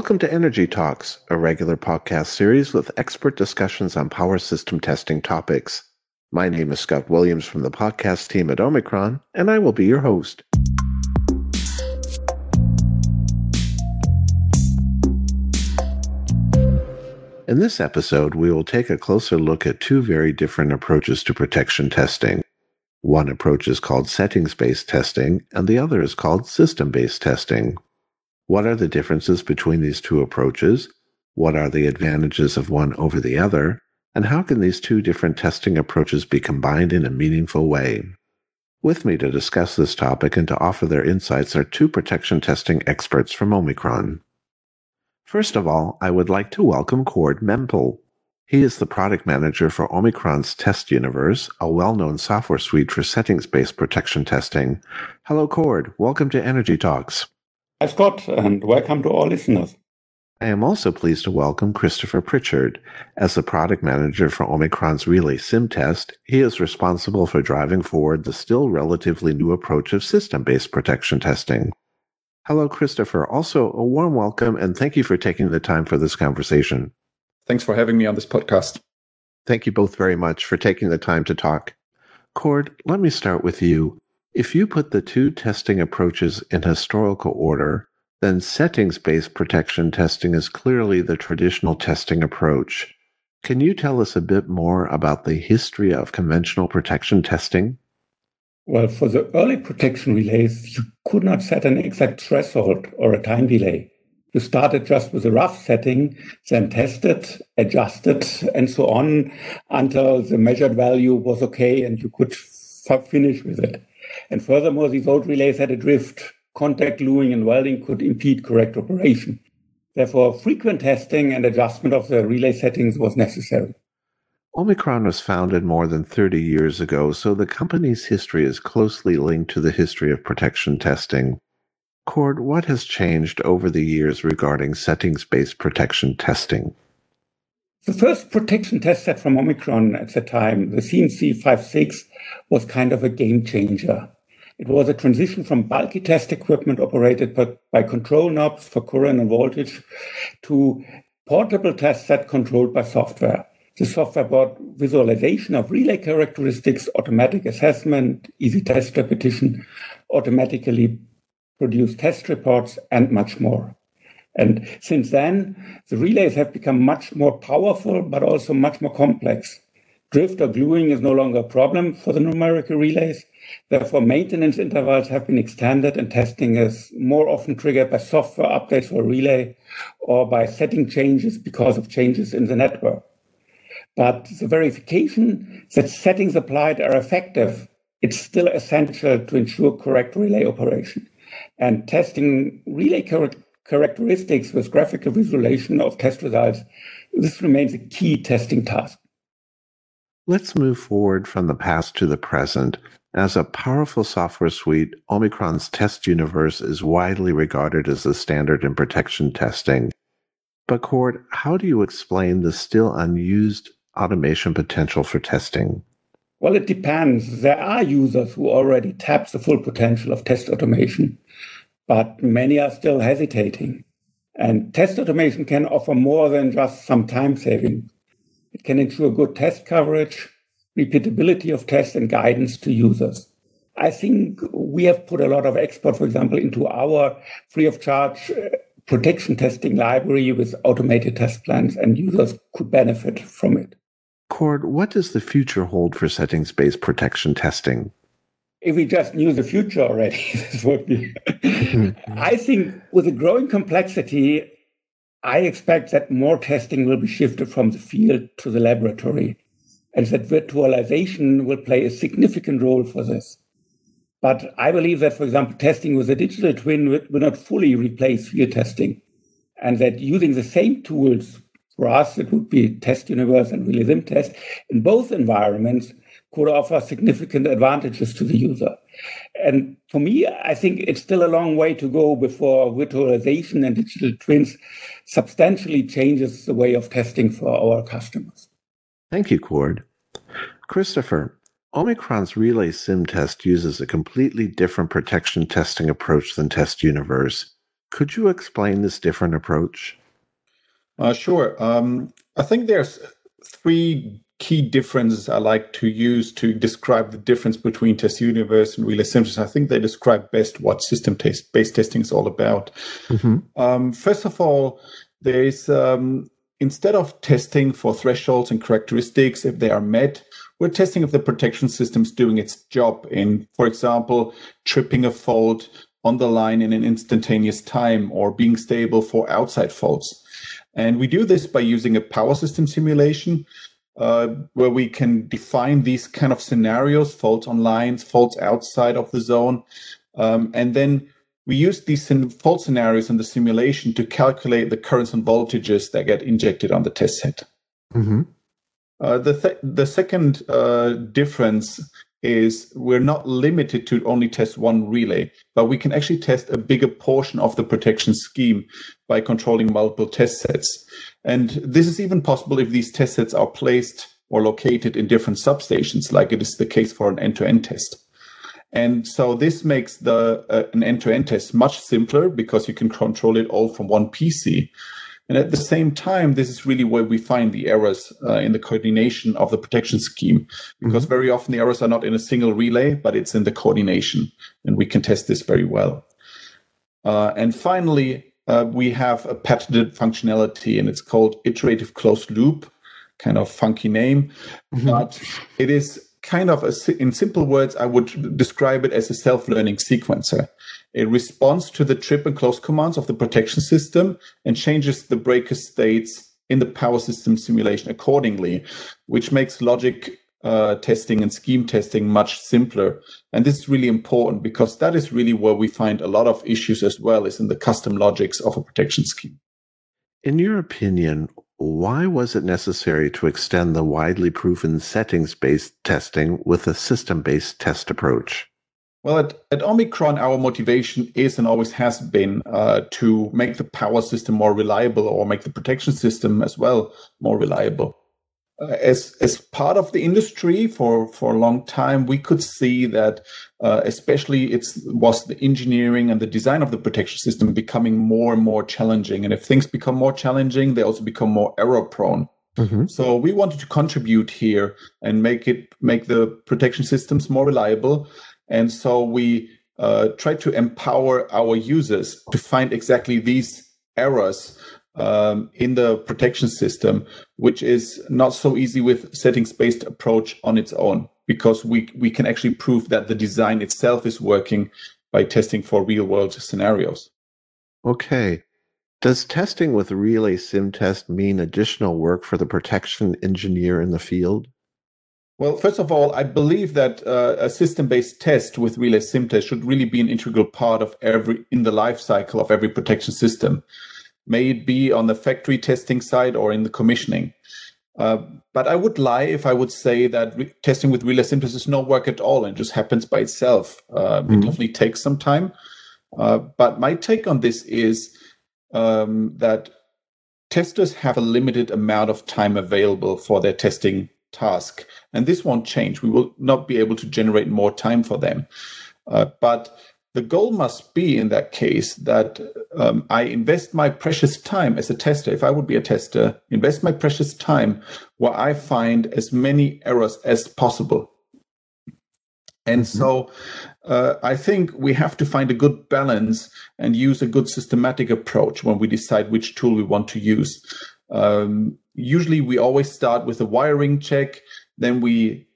Welcome to Energy Talks, a regular podcast series with expert discussions on power system testing topics. My name is Scott Williams from the podcast team at Omicron, and I will be your host. In this episode, we will take a closer look at two very different approaches to protection testing. One approach is called settings based testing, and the other is called system based testing. What are the differences between these two approaches? What are the advantages of one over the other? And how can these two different testing approaches be combined in a meaningful way? With me to discuss this topic and to offer their insights are two protection testing experts from Omicron. First of all, I would like to welcome Cord Mempel. He is the product manager for Omicron's Test Universe, a well known software suite for settings based protection testing. Hello, Cord. Welcome to Energy Talks. Hi, Scott, and welcome to all listeners. I am also pleased to welcome Christopher Pritchard. As the product manager for Omicron's Relay Sim test, he is responsible for driving forward the still relatively new approach of system based protection testing. Hello, Christopher. Also, a warm welcome and thank you for taking the time for this conversation. Thanks for having me on this podcast. Thank you both very much for taking the time to talk. Cord, let me start with you. If you put the two testing approaches in historical order, then settings based protection testing is clearly the traditional testing approach. Can you tell us a bit more about the history of conventional protection testing? Well, for the early protection relays, you could not set an exact threshold or a time delay. You started just with a rough setting, then tested, adjusted, and so on until the measured value was okay and you could finish with it. And furthermore, these old relays had a drift. Contact gluing and welding could impede correct operation. Therefore, frequent testing and adjustment of the relay settings was necessary. Omicron was founded more than 30 years ago, so the company's history is closely linked to the history of protection testing. Cord, what has changed over the years regarding settings based protection testing? The first protection test set from Omicron at the time, the CMC 56, was kind of a game changer. It was a transition from bulky test equipment operated by control knobs for current and voltage to portable test set controlled by software. The software brought visualization of relay characteristics, automatic assessment, easy test repetition, automatically produced test reports, and much more. And since then, the relays have become much more powerful, but also much more complex. Drift or gluing is no longer a problem for the numerical relays. Therefore, maintenance intervals have been extended and testing is more often triggered by software updates for a relay or by setting changes because of changes in the network. But the verification that settings applied are effective, it's still essential to ensure correct relay operation. And testing relay characteristics with graphical visualization of test results, this remains a key testing task. Let's move forward from the past to the present. As a powerful software suite, Omicron's Test Universe is widely regarded as the standard in protection testing. But, Cord, how do you explain the still unused automation potential for testing? Well, it depends. There are users who already tap the full potential of test automation, but many are still hesitating. And test automation can offer more than just some time saving. It can ensure good test coverage, repeatability of tests, and guidance to users. I think we have put a lot of export, for example, into our free of charge uh, protection testing library with automated test plans, and users could benefit from it. Cord, what does the future hold for settings based protection testing? If we just knew the future already, this would be. Mm-hmm. I think with the growing complexity, I expect that more testing will be shifted from the field to the laboratory, and that virtualization will play a significant role for this. But I believe that, for example, testing with a digital twin will not fully replace field testing, and that using the same tools for us, it would be Test Universe and Relay Sim Test in both environments could offer significant advantages to the user. And for me, I think it's still a long way to go before virtualization and digital twins substantially changes the way of testing for our customers. Thank you, Cord. Christopher, Omicron's Relay Sim test uses a completely different protection testing approach than Test Universe. Could you explain this different approach? Uh, sure. Um, I think there's three key differences I like to use to describe the difference between Test Universe and Relay SimTest. I think they describe best what system test based testing is all about. Mm-hmm. Um, first of all, there is um, instead of testing for thresholds and characteristics if they are met, we're testing if the protection system is doing its job in, for example, tripping a fault on the line in an instantaneous time or being stable for outside faults. And we do this by using a power system simulation uh, where we can define these kind of scenarios, faults on lines, faults outside of the zone. Um, and then we use these fault scenarios in the simulation to calculate the currents and voltages that get injected on the test set. Mm-hmm. Uh, the, th- the second uh, difference is we're not limited to only test one relay, but we can actually test a bigger portion of the protection scheme by controlling multiple test sets. And this is even possible if these test sets are placed or located in different substations, like it is the case for an end-to-end test. And so this makes the uh, an end-to-end test much simpler because you can control it all from one PC. And at the same time, this is really where we find the errors uh, in the coordination of the protection scheme, because mm-hmm. very often the errors are not in a single relay, but it's in the coordination, and we can test this very well. Uh, and finally, uh, we have a patented functionality, and it's called iterative closed loop, kind of funky name, mm-hmm. but it is kind of a, in simple words, I would describe it as a self-learning sequencer. It responds to the trip and close commands of the protection system and changes the breaker states in the power system simulation accordingly, which makes logic uh, testing and scheme testing much simpler. And this is really important because that is really where we find a lot of issues as well, is in the custom logics of a protection scheme. In your opinion, why was it necessary to extend the widely proven settings based testing with a system based test approach? Well, at, at, Omicron, our motivation is and always has been uh, to make the power system more reliable or make the protection system as well more reliable. Uh, as as part of the industry for for a long time, we could see that, uh, especially it was the engineering and the design of the protection system becoming more and more challenging. And if things become more challenging, they also become more error prone. Mm-hmm. So we wanted to contribute here and make it make the protection systems more reliable and so we uh, try to empower our users to find exactly these errors um, in the protection system, which is not so easy with settings based approach on its own, because we, we can actually prove that the design itself is working by testing for real world scenarios. Okay. Does testing with Relay Sim Test mean additional work for the protection engineer in the field? Well, first of all, I believe that uh, a system-based test with Relay SimTest should really be an integral part of every in the life cycle of every protection system. May it be on the factory testing side or in the commissioning. Uh, but I would lie if I would say that re- testing with Relay SimTest is no work at all and just happens by itself. Uh, mm-hmm. It definitely takes some time. Uh, but my take on this is um, that testers have a limited amount of time available for their testing task. And this won't change. We will not be able to generate more time for them. Uh, but the goal must be in that case that um, I invest my precious time as a tester. If I would be a tester, invest my precious time where I find as many errors as possible. And mm-hmm. so uh, I think we have to find a good balance and use a good systematic approach when we decide which tool we want to use. Um, usually we always start with a wiring check, then we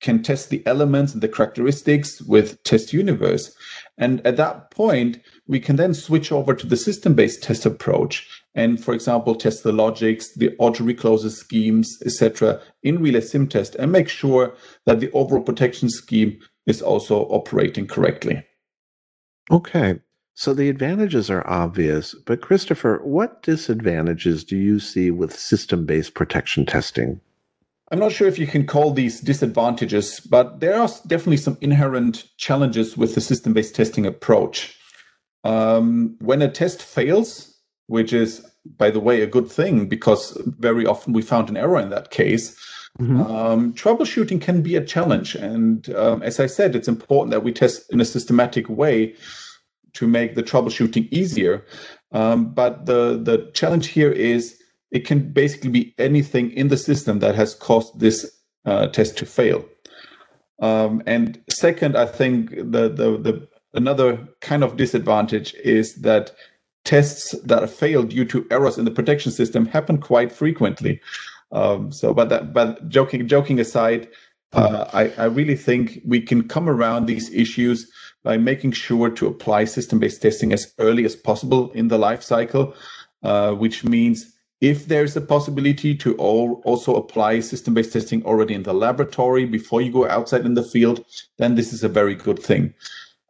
can test the elements and the characteristics with test universe. And at that point, we can then switch over to the system-based test approach and, for example, test the logics, the auto recloses schemes, etc., in Relay Sim test and make sure that the overall protection scheme is also operating correctly. Okay. So the advantages are obvious, but Christopher, what disadvantages do you see with system based protection testing? I'm not sure if you can call these disadvantages, but there are definitely some inherent challenges with the system based testing approach. Um, when a test fails, which is, by the way, a good thing because very often we found an error in that case, mm-hmm. um, troubleshooting can be a challenge. And um, as I said, it's important that we test in a systematic way to make the troubleshooting easier. Um, but the the challenge here is it can basically be anything in the system that has caused this uh, test to fail. Um, and second, I think the, the the another kind of disadvantage is that tests that fail due to errors in the protection system happen quite frequently. Um, so, but that, but joking joking aside, uh, I, I really think we can come around these issues by making sure to apply system-based testing as early as possible in the life cycle, uh, which means if there's a possibility to also apply system-based testing already in the laboratory before you go outside in the field, then this is a very good thing.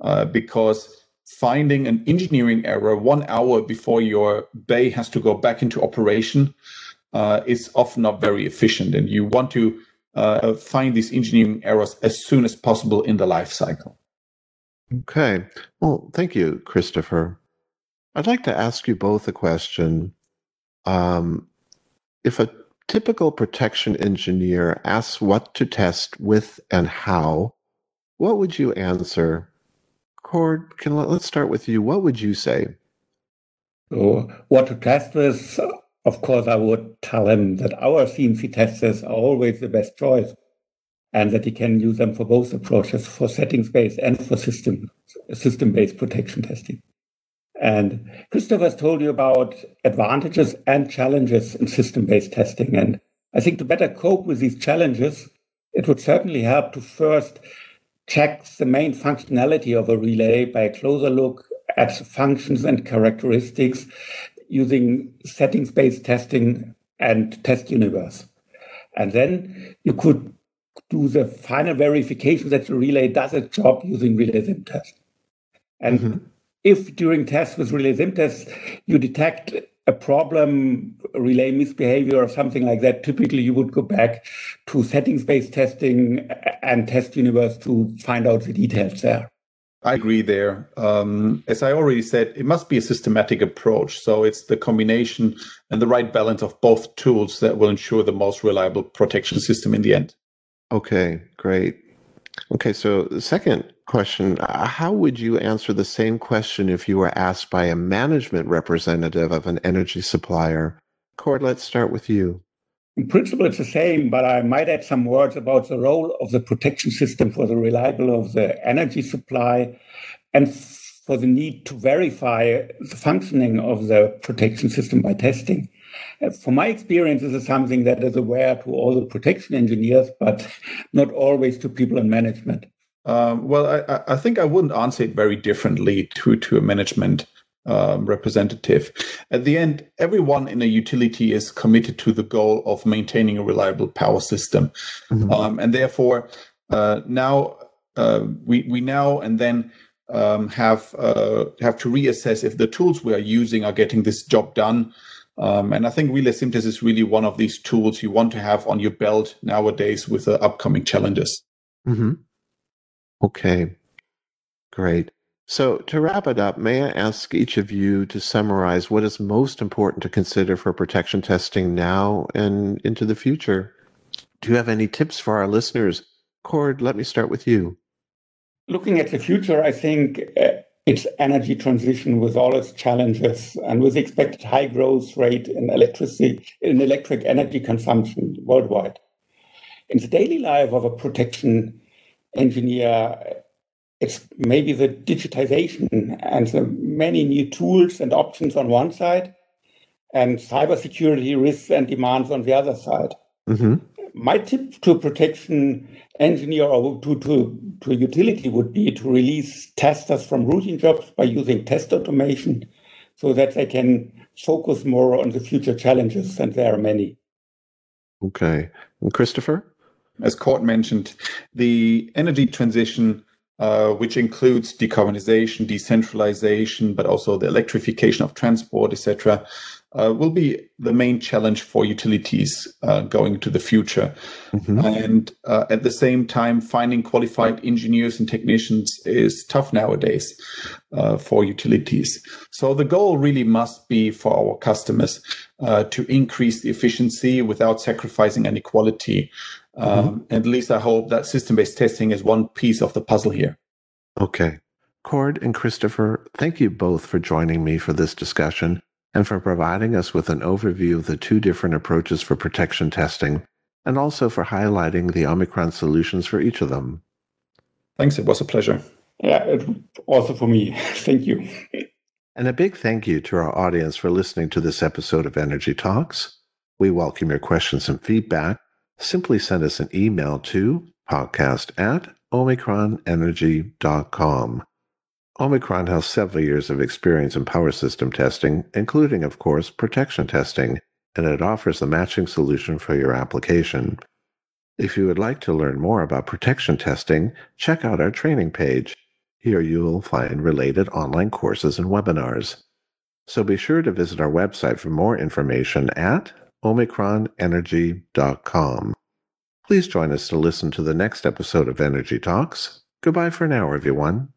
Uh, because finding an engineering error one hour before your bay has to go back into operation uh, is often not very efficient. And you want to uh, find these engineering errors as soon as possible in the life cycle. Okay. Well, thank you, Christopher. I'd like to ask you both a question. Um, if a typical protection engineer asks what to test with and how, what would you answer? Cord, can let's start with you. What would you say? So, what to test with? Of course, I would tell him that our CMC testers are always the best choice, and that you can use them for both approaches, for settings-based and for system system-based protection testing. And Christopher's told you about advantages and challenges in system-based testing, and I think to better cope with these challenges, it would certainly help to first check the main functionality of a relay by a closer look at functions and characteristics using settings-based testing and test universe. And then you could do the final verification that the relay does its job using relay sim test. And mm-hmm. if during tests with relay sim test you detect a problem, relay misbehavior or something like that, typically you would go back to settings based testing and test universe to find out the details there. I agree there. Um, as I already said, it must be a systematic approach. So it's the combination and the right balance of both tools that will ensure the most reliable protection system in the end. Okay, great. Okay, so the second question uh, How would you answer the same question if you were asked by a management representative of an energy supplier? Cord, let's start with you. In principle, it's the same, but I might add some words about the role of the protection system for the reliability of the energy supply and for the need to verify the functioning of the protection system by testing. Uh, from my experience, this is something that is aware to all the protection engineers, but not always to people in management. Um, well, I, I, think I wouldn't answer it very differently to, to a management um, representative. At the end, everyone in a utility is committed to the goal of maintaining a reliable power system, mm-hmm. um, and therefore uh, now uh, we we now and then um, have uh, have to reassess if the tools we are using are getting this job done. Um, and I think Relay SimTest is really one of these tools you want to have on your belt nowadays with the upcoming challenges. Mm-hmm. Okay, great. So, to wrap it up, may I ask each of you to summarize what is most important to consider for protection testing now and into the future? Do you have any tips for our listeners? Cord, let me start with you. Looking at the future, I think uh, it's energy transition with all its challenges and with expected high growth rate in electricity in electric energy consumption worldwide. In the daily life of a protection engineer, it's maybe the digitization and the many new tools and options on one side, and cybersecurity risks and demands on the other side. Mm-hmm. My tip to protection engineer or to, to, to utility would be to release testers from routine jobs by using test automation so that they can focus more on the future challenges, and there are many. Okay. And Christopher? As Cord mentioned, the energy transition uh, which includes decarbonization, decentralization, but also the electrification of transport, etc., uh, will be the main challenge for utilities uh, going to the future. Mm-hmm. And uh, at the same time, finding qualified engineers and technicians is tough nowadays uh, for utilities. So the goal really must be for our customers uh, to increase the efficiency without sacrificing any quality. Mm-hmm. Um, at least I hope that system based testing is one piece of the puzzle here. Okay. Cord and Christopher, thank you both for joining me for this discussion and for providing us with an overview of the two different approaches for protection testing, and also for highlighting the Omicron solutions for each of them. Thanks, it was a pleasure. Yeah, it, also for me. thank you. And a big thank you to our audience for listening to this episode of Energy Talks. We welcome your questions and feedback. Simply send us an email to podcast at omicronenergy.com. Omicron has several years of experience in power system testing, including, of course, protection testing, and it offers the matching solution for your application. If you would like to learn more about protection testing, check out our training page. Here you will find related online courses and webinars. So be sure to visit our website for more information at omicronenergy.com. Please join us to listen to the next episode of Energy Talks. Goodbye for now, everyone.